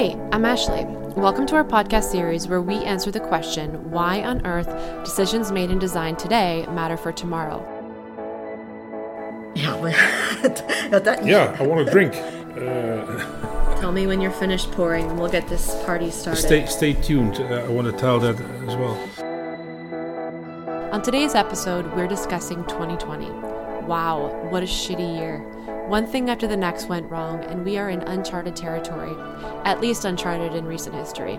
Hey, I'm Ashley. Welcome to our podcast series where we answer the question why on earth decisions made in design today matter for tomorrow. Ja, maar ja, dat, Yeah, I want a drink. Uh, Tell me when you're finished pouring and we'll get this party started. stay, stay tuned. Uh, I want to tell that as well. On today's episode, we're discussing 2020. Wow, what a shitty year. One thing after the next went wrong, and we are in uncharted territory, at least uncharted in recent history.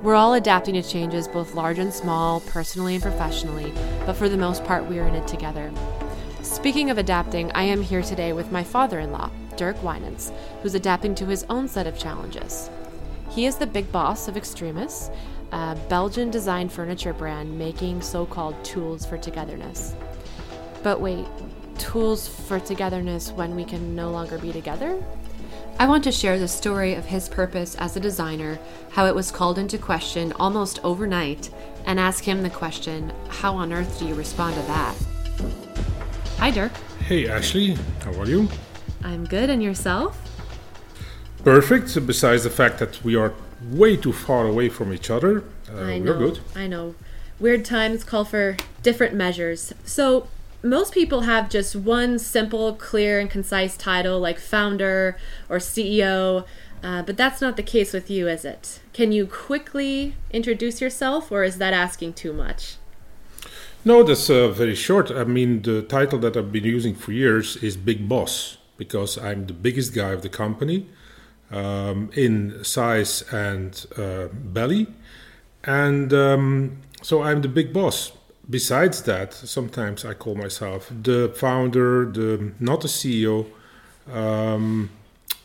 We're all adapting to changes, both large and small, personally and professionally, but for the most part, we are in it together. Speaking of adapting, I am here today with my father in law, Dirk Wynants, who's adapting to his own set of challenges. He is the big boss of Extremis, a Belgian designed furniture brand making so called tools for togetherness. But wait, tools for togetherness when we can no longer be together? I want to share the story of his purpose as a designer, how it was called into question almost overnight, and ask him the question how on earth do you respond to that? Hi, Dirk. Hey, Ashley, how are you? I'm good, and yourself? Perfect. Besides the fact that we are way too far away from each other, uh, I we're good. I know. Weird times call for different measures. So, most people have just one simple, clear, and concise title like founder or CEO, uh, but that's not the case with you, is it? Can you quickly introduce yourself, or is that asking too much? No, that's uh, very short. I mean, the title that I've been using for years is Big Boss because I'm the biggest guy of the company um, in size and uh, belly. And um, so I'm the big boss. Besides that, sometimes I call myself the founder, the not the CEO, um,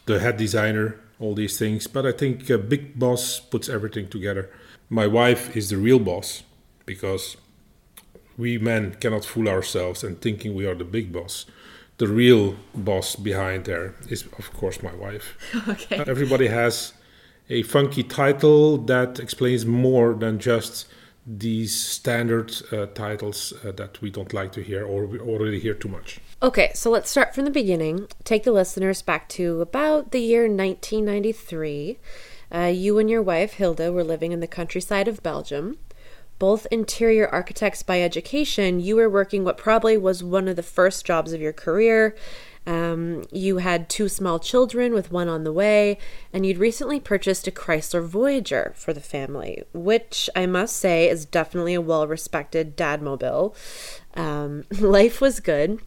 the head designer, all these things. But I think a big boss puts everything together. My wife is the real boss because we men cannot fool ourselves and thinking we are the big boss. The real boss behind there is, of course, my wife. Okay. Everybody has a funky title that explains more than just these standard uh, titles uh, that we don't like to hear or we already hear too much. Okay, so let's start from the beginning. Take the listeners back to about the year 1993. Uh, you and your wife, Hilda, were living in the countryside of Belgium. Both interior architects by education, you were working what probably was one of the first jobs of your career. Um, you had two small children with one on the way, and you'd recently purchased a Chrysler Voyager for the family, which I must say is definitely a well respected dad mobile. Um, life was good.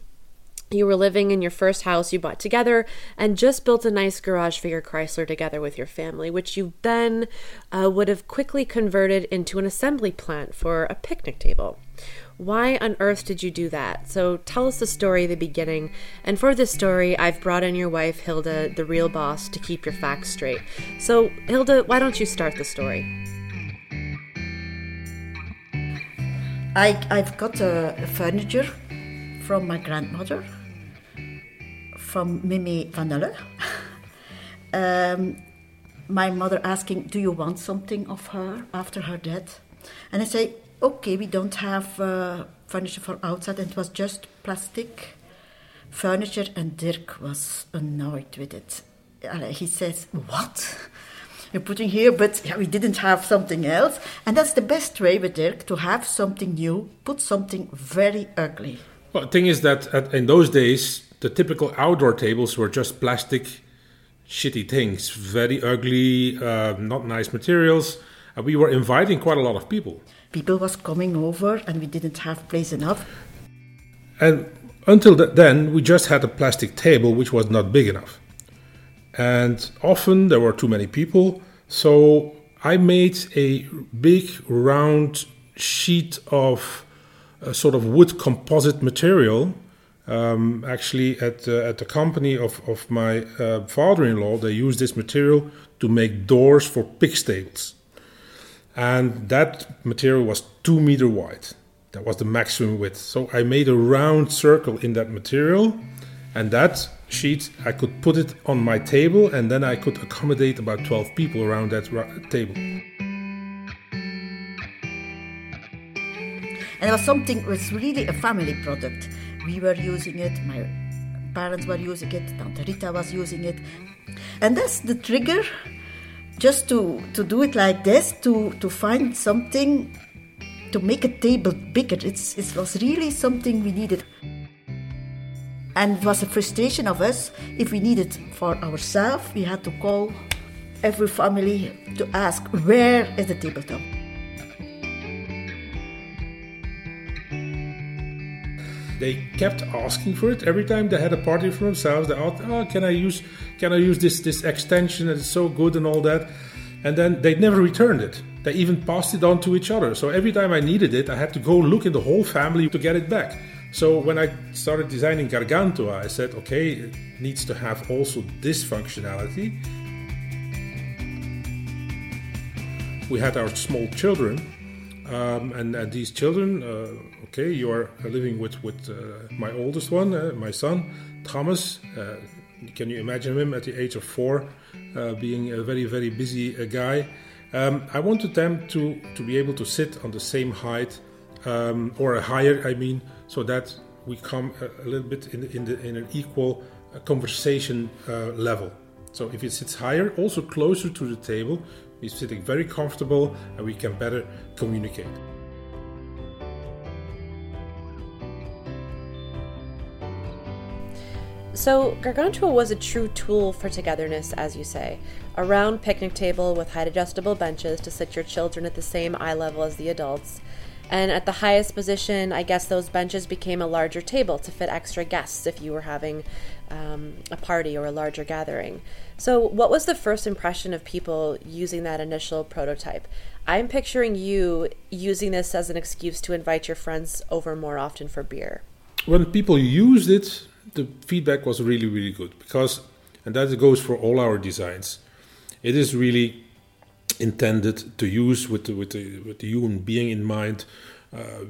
You were living in your first house you bought together and just built a nice garage for your Chrysler together with your family, which you then uh, would have quickly converted into an assembly plant for a picnic table. Why on earth did you do that? So tell us the story the beginning. And for this story, I've brought in your wife, Hilda, the real boss, to keep your facts straight. So, Hilda, why don't you start the story? I, I've got a, a furniture from my grandmother, from Mimi Vanille. um, my mother asking, Do you want something of her after her death? And I say, Okay, we don't have uh, furniture for outside, and it was just plastic furniture, and Dirk was annoyed with it. He says, What? You're putting here, but yeah, we didn't have something else. And that's the best way with Dirk to have something new, put something very ugly. Well, the thing is that at, in those days, the typical outdoor tables were just plastic, shitty things, very ugly, uh, not nice materials. And we were inviting quite a lot of people. People was coming over and we didn't have place enough. And until th- then, we just had a plastic table which was not big enough. And often there were too many people. So I made a big round sheet of a sort of wood composite material. Um, actually, at, uh, at the company of, of my uh, father in law, they used this material to make doors for pig stables. And that material was two meter wide. That was the maximum width. So I made a round circle in that material, and that sheet I could put it on my table, and then I could accommodate about 12 people around that ra- table. And it was something it was really a family product. We were using it, my parents were using it, Tante Rita was using it. And that's the trigger just to, to do it like this, to, to find something to make a table bigger. It's, it was really something we needed. And it was a frustration of us. If we needed for ourselves, we had to call every family to ask, where is the tabletop? They kept asking for it every time they had a party for themselves. They asked, "Oh, can I use, can I use this this extension? It's so good and all that." And then they never returned it. They even passed it on to each other. So every time I needed it, I had to go look in the whole family to get it back. So when I started designing Gargantua, I said, okay, it needs to have also this functionality. We had our small children, um, and, and, these children, uh, okay, you are living with with uh, my oldest one, uh, my son Thomas. Uh, can you imagine him at the age of four, uh, being a very very busy uh, guy? Um, I wanted them to to be able to sit on the same height um, or a higher, I mean, so that we come a, a little bit in, in, the, in an equal uh, conversation uh, level. So if it sits higher, also closer to the table, we're sitting very comfortable and we can better communicate. So, Gargantua was a true tool for togetherness, as you say. A round picnic table with height adjustable benches to sit your children at the same eye level as the adults, and at the highest position, I guess those benches became a larger table to fit extra guests if you were having um, a party or a larger gathering. So, what was the first impression of people using that initial prototype? I'm picturing you using this as an excuse to invite your friends over more often for beer. When people used it, the feedback was really, really good because, and that goes for all our designs, it is really intended to use with the, with the, with the human being in mind. Uh,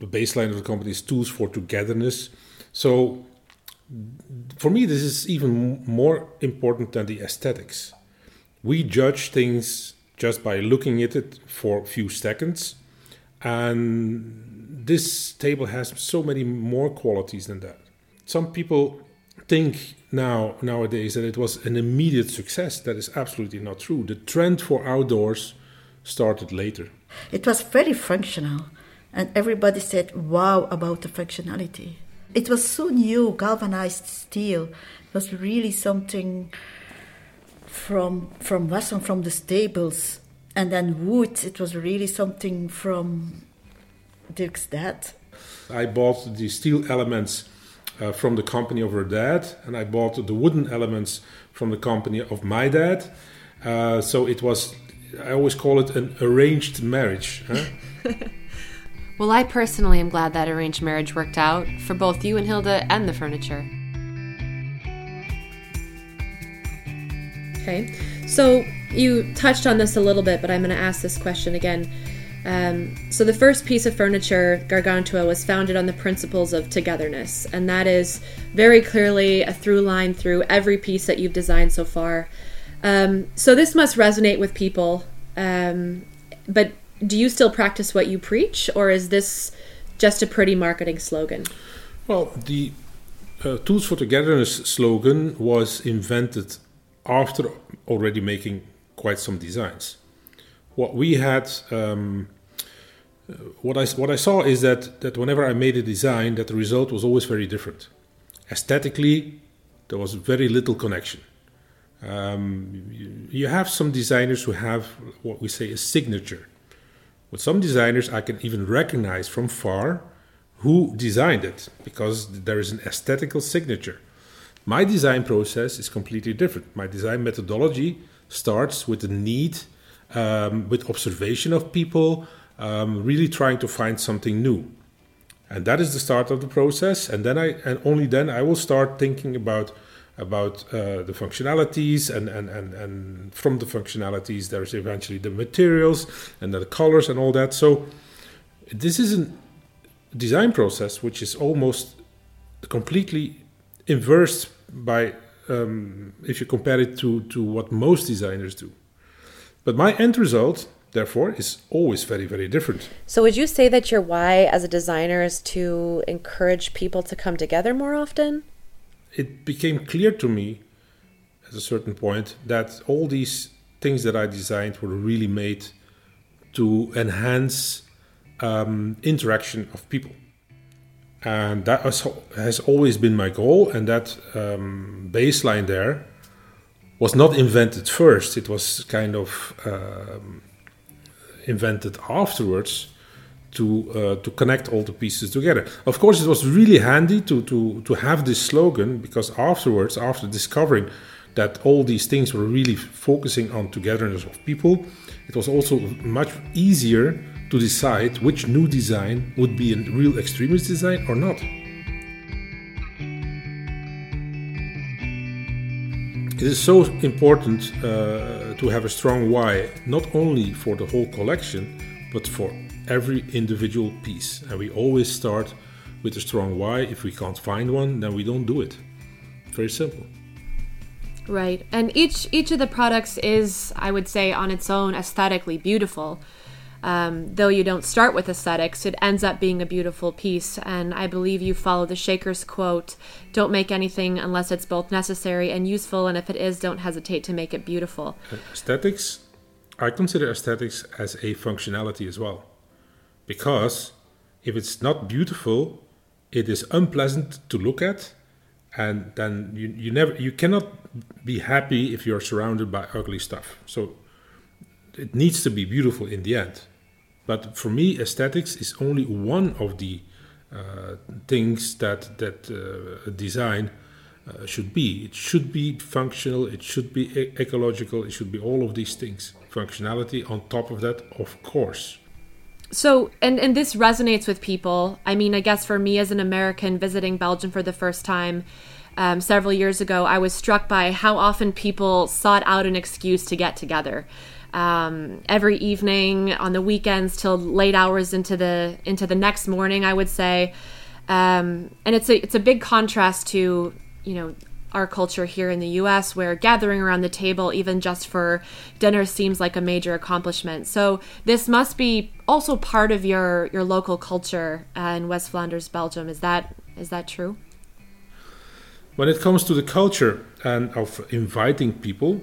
the baseline of the company is tools for togetherness. So for me, this is even more important than the aesthetics. We judge things just by looking at it for a few seconds, and this table has so many more qualities than that. Some people think now nowadays that it was an immediate success. That is absolutely not true. The trend for outdoors started later. It was very functional, and everybody said wow about the functionality. It was so new, galvanized steel. It was really something from from Wesson, from the stables, and then wood. It was really something from Dirk's dad. I bought the steel elements uh, from the company of her dad, and I bought the wooden elements from the company of my dad. Uh, so it was, I always call it an arranged marriage. Huh? well, I personally am glad that arranged marriage worked out for both you and Hilda and the furniture. Okay, so you touched on this a little bit, but I'm going to ask this question again. Um, so, the first piece of furniture, Gargantua, was founded on the principles of togetherness, and that is very clearly a through line through every piece that you've designed so far. Um, so, this must resonate with people. Um, but do you still practice what you preach, or is this just a pretty marketing slogan? Well, the uh, Tools for Togetherness slogan was invented after already making quite some designs. What we had um, what I what I saw is that that whenever I made a design, that the result was always very different. Aesthetically, there was very little connection. Um, you, you, have some designers who have what we say a signature. With some designers, I can even recognize from far who designed it because there is an aesthetical signature. My design process is completely different. My design methodology starts with the need, um, with observation of people, um, really trying to find something new. And that is the start of the process. And then I, and only then I will start thinking about about uh, the functionalities and, and, and, and from the functionalities there's eventually the materials and the colors and all that so this is a design process which is almost completely inverse by um, if you compare it to, to what most designers do but my end result therefore is always very very different so would you say that your why as a designer is to encourage people to come together more often it became clear to me at a certain point that all these things that I designed were really made to enhance um, interaction of people. And that has, has always been my goal, and that um, baseline there was not invented first. It was kind of um, invented afterwards to uh, to connect all the pieces together. Of course, it was really handy to to to have this slogan because afterwards, after discovering that all these things were really focusing on togetherness of people, it was also much easier to decide which new design would be a real Extremis design or not. It is so important uh, to have a strong why, not only for the whole collection, but for every individual piece. And we always start with a strong why. If we can't find one, then we don't do it. Very simple. Right. And each each of the products is, I would say, on its own aesthetically beautiful um, though you don't start with aesthetics, it ends up being a beautiful piece. And I believe you follow the Shaker's quote don't make anything unless it's both necessary and useful, and if it is, don't hesitate to make it beautiful. Aesthetics, I consider aesthetics as a functionality as well. Because if it's not beautiful, it is unpleasant to look at and then you, you never you cannot be happy if you're surrounded by ugly stuff so it needs to be beautiful in the end but for me, aesthetics is only one of the uh, things that that uh, design uh, should be. It should be functional. It should be e- ecological. It should be all of these things. Functionality on top of that, of course. So, and and this resonates with people. I mean, I guess for me as an American visiting Belgium for the first time. Um, several years ago, I was struck by how often people sought out an excuse to get together um, every evening on the weekends till late hours into the into the next morning. I would say, um, and it's a it's a big contrast to you know our culture here in the US where gathering around the table even just for dinner seems like a major accomplishment. So this must be also part of your your local culture uh, in West Flanders, Belgium. Is that is that true? When it comes to the culture and of inviting people,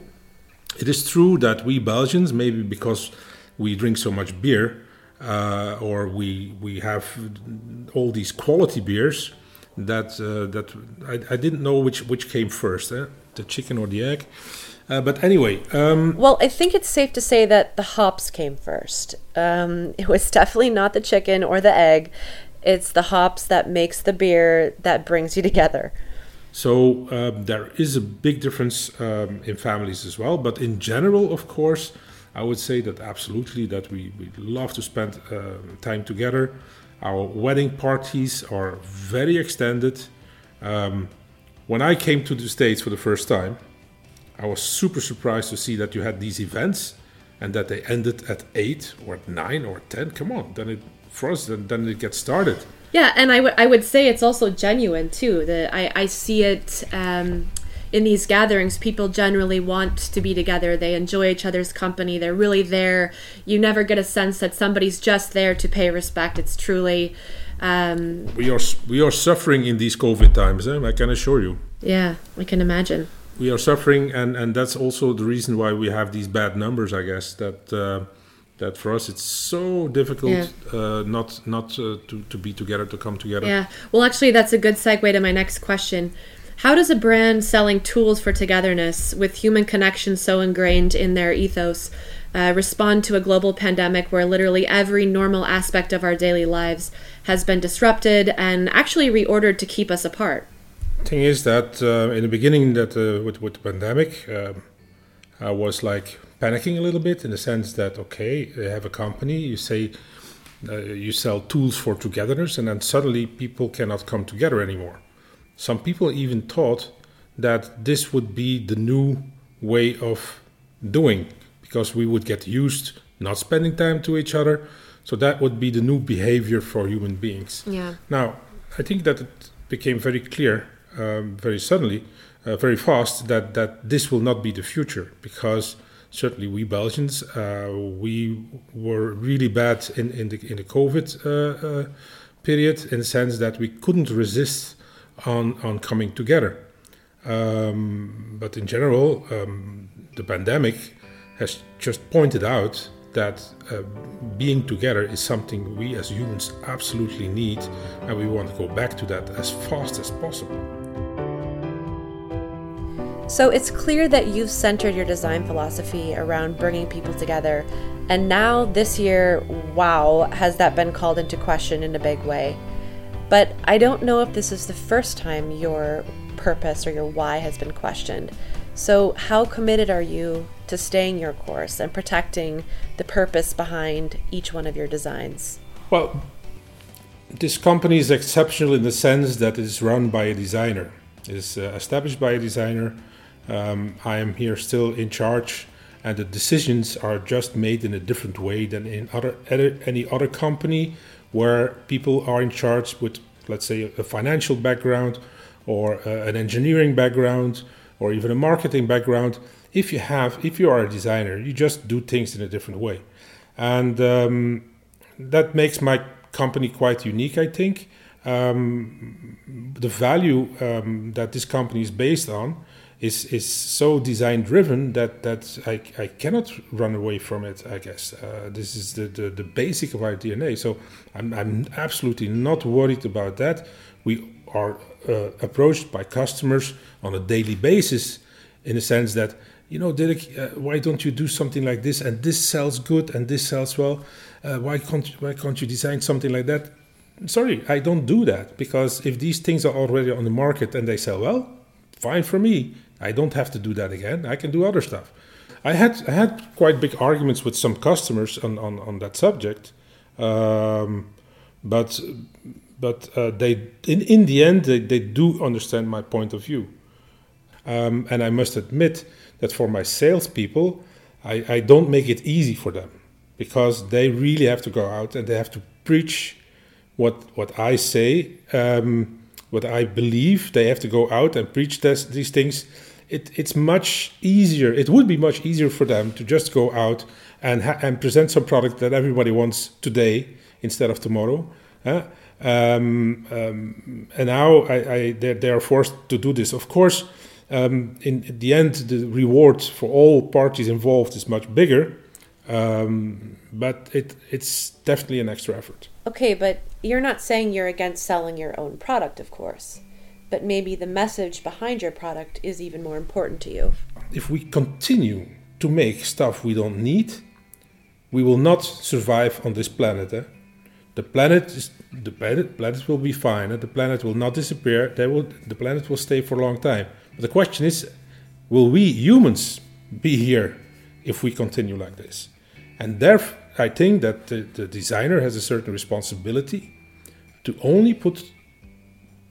it is true that we Belgians, maybe because we drink so much beer, uh, or we we have all these quality beers, that uh, that I, I, didn't know which which came first, eh? the chicken or the egg. Uh, but anyway, um, well, I think it's safe to say that the hops came first. Um, it was definitely not the chicken or the egg. It's the hops that makes the beer that brings you together. So um, there is a big difference um, in families as well. But in general, of course, I would say that absolutely that we, we love to spend uh, time together. Our wedding parties are very extended. Um, when I came to the States for the first time, I was super surprised to see that you had these events and that they ended at 8 or at 9 or 10. Come on, then it, for us, then, then it gets started. Yeah, and I would I would say it's also genuine too. That I I see it. Um, in these gatherings, people generally want to be together. They enjoy each other's company. They're really there. You never get a sense that somebody's just there to pay respect. It's truly. Um, we are we are suffering in these COVID times. Eh? I can assure you. Yeah, I can imagine. We are suffering, and and that's also the reason why we have these bad numbers. I guess that. Uh, that for us it's so difficult yeah. uh, not not uh, to, to be together to come together. Yeah. Well actually that's a good segue to my next question. How does a brand selling tools for togetherness with human connection so ingrained in their ethos uh, respond to a global pandemic where literally every normal aspect of our daily lives has been disrupted and actually reordered to keep us apart? Thing is that uh, in the beginning that uh, with, with the pandemic um, i was like panicking a little bit in the sense that okay, you have a company, you say uh, you sell tools for togetherness, and then suddenly people cannot come together anymore. Some people even thought that this would be the new way of doing because we would get used not spending time to each other. So that would be the new behavior for human beings. Yeah. Now, I think that it became very clear um, very suddenly, uh, very fast, that, that this will not be the future because certainly we Belgians, uh, we were really bad in, in the in the COVID uh, uh, period in the sense that we couldn't resist on on coming together. Um, but in general, um, the pandemic has just pointed out that uh, being together is something we as humans absolutely need, and we want to go back to that as fast as possible. So it's clear that you've centered your design philosophy around bringing people together. And now, this year, wow, has that been called into question in a big way. But I don't know if this is the first time your purpose or your why has been questioned. So, how committed are you to staying your course and protecting the purpose behind each one of your designs? Well, this company is exceptional in the sense that it is run by a designer. Is uh, established by a designer. Um, I am here still in charge, and the decisions are just made in a different way than in other, any other company where people are in charge with, let's say, a financial background or uh, an engineering background or even a marketing background. If you have, if you are a designer, you just do things in a different way, and um, that makes my company quite unique, I think. Um, the value um, that this company is based on is is so design driven that that I, I cannot run away from it. I guess uh, this is the, the, the basic of our DNA. So I'm I'm absolutely not worried about that. We are uh, approached by customers on a daily basis, in the sense that you know, Dirk, uh, why don't you do something like this? And this sells good, and this sells well. Uh, why can't why can't you design something like that? Sorry, I don't do that because if these things are already on the market and they sell well, fine for me. I don't have to do that again. I can do other stuff. I had I had quite big arguments with some customers on on, on that subject, um, but but uh, they in in the end they, they do understand my point of view, um, and I must admit that for my salespeople, I, I don't make it easy for them because they really have to go out and they have to preach what what I say, um, what I believe. They have to go out and preach this, these things it, it's much easier. It would be much easier for them to just go out and and present some product that everybody wants today instead of tomorrow. Uh, um, um, and now I, I, they, they, are forced to do this. Of course, um, in the end, the reward for all parties involved is much bigger, um, but it, it's definitely an extra effort. Okay, but you're not saying you're against selling your own product, of course but maybe the message behind your product is even more important to you. If we continue to make stuff we don't need, we will not survive on this planet. Eh? The planet is the planet, planet will be fine. Eh? The planet will not disappear. They will, the planet will stay for a long time. But the question is, will we humans be here if we continue like this? And therefore, I think that the, the designer has a certain responsibility to only put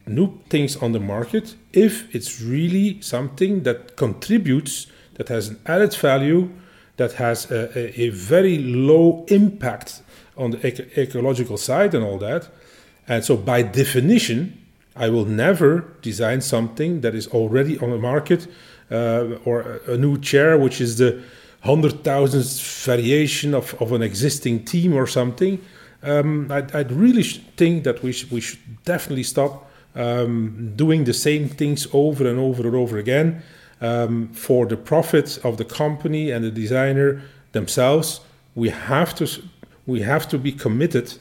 new things on the market if it's really something that contributes, that has an added value, that has a, a, a very low impact on the eco- ecological side and all that. And so, by definition, I will never design something that is already on the market uh, or a new chair, which is the hundred thousandth variation of, of an existing team or something. Um, I'd, I'd, really think that we, sh- we should definitely stop um, doing the same things over and over and over again um, for the profit of the company and the designer themselves. We have to we have to be committed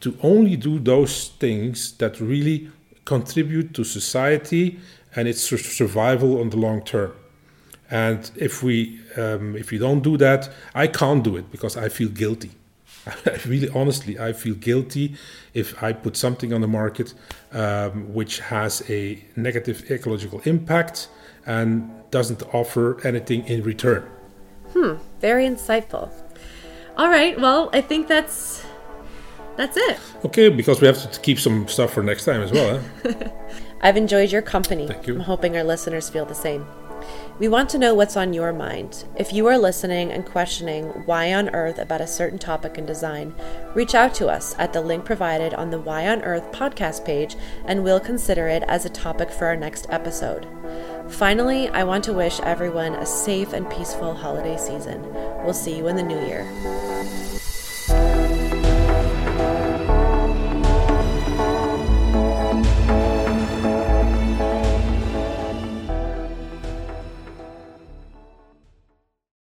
to only do those things that really contribute to society and its survival on the long term. And if we um, if we don't do that, I can't do it because I feel guilty. I really, honestly, I feel guilty if I put something on the market um, which has a negative ecological impact and doesn't offer anything in return. Hmm, very insightful. All right, well, I think that's that's it. Okay, because we have to keep some stuff for next time as well. Huh? I've enjoyed your company. Thank you. I'm hoping our listeners feel the same. We want to know what's on your mind. If you are listening and questioning why on earth about a certain topic in design, reach out to us at the link provided on the Why on Earth podcast page and we'll consider it as a topic for our next episode. Finally, I want to wish everyone a safe and peaceful holiday season. We'll see you in the new year.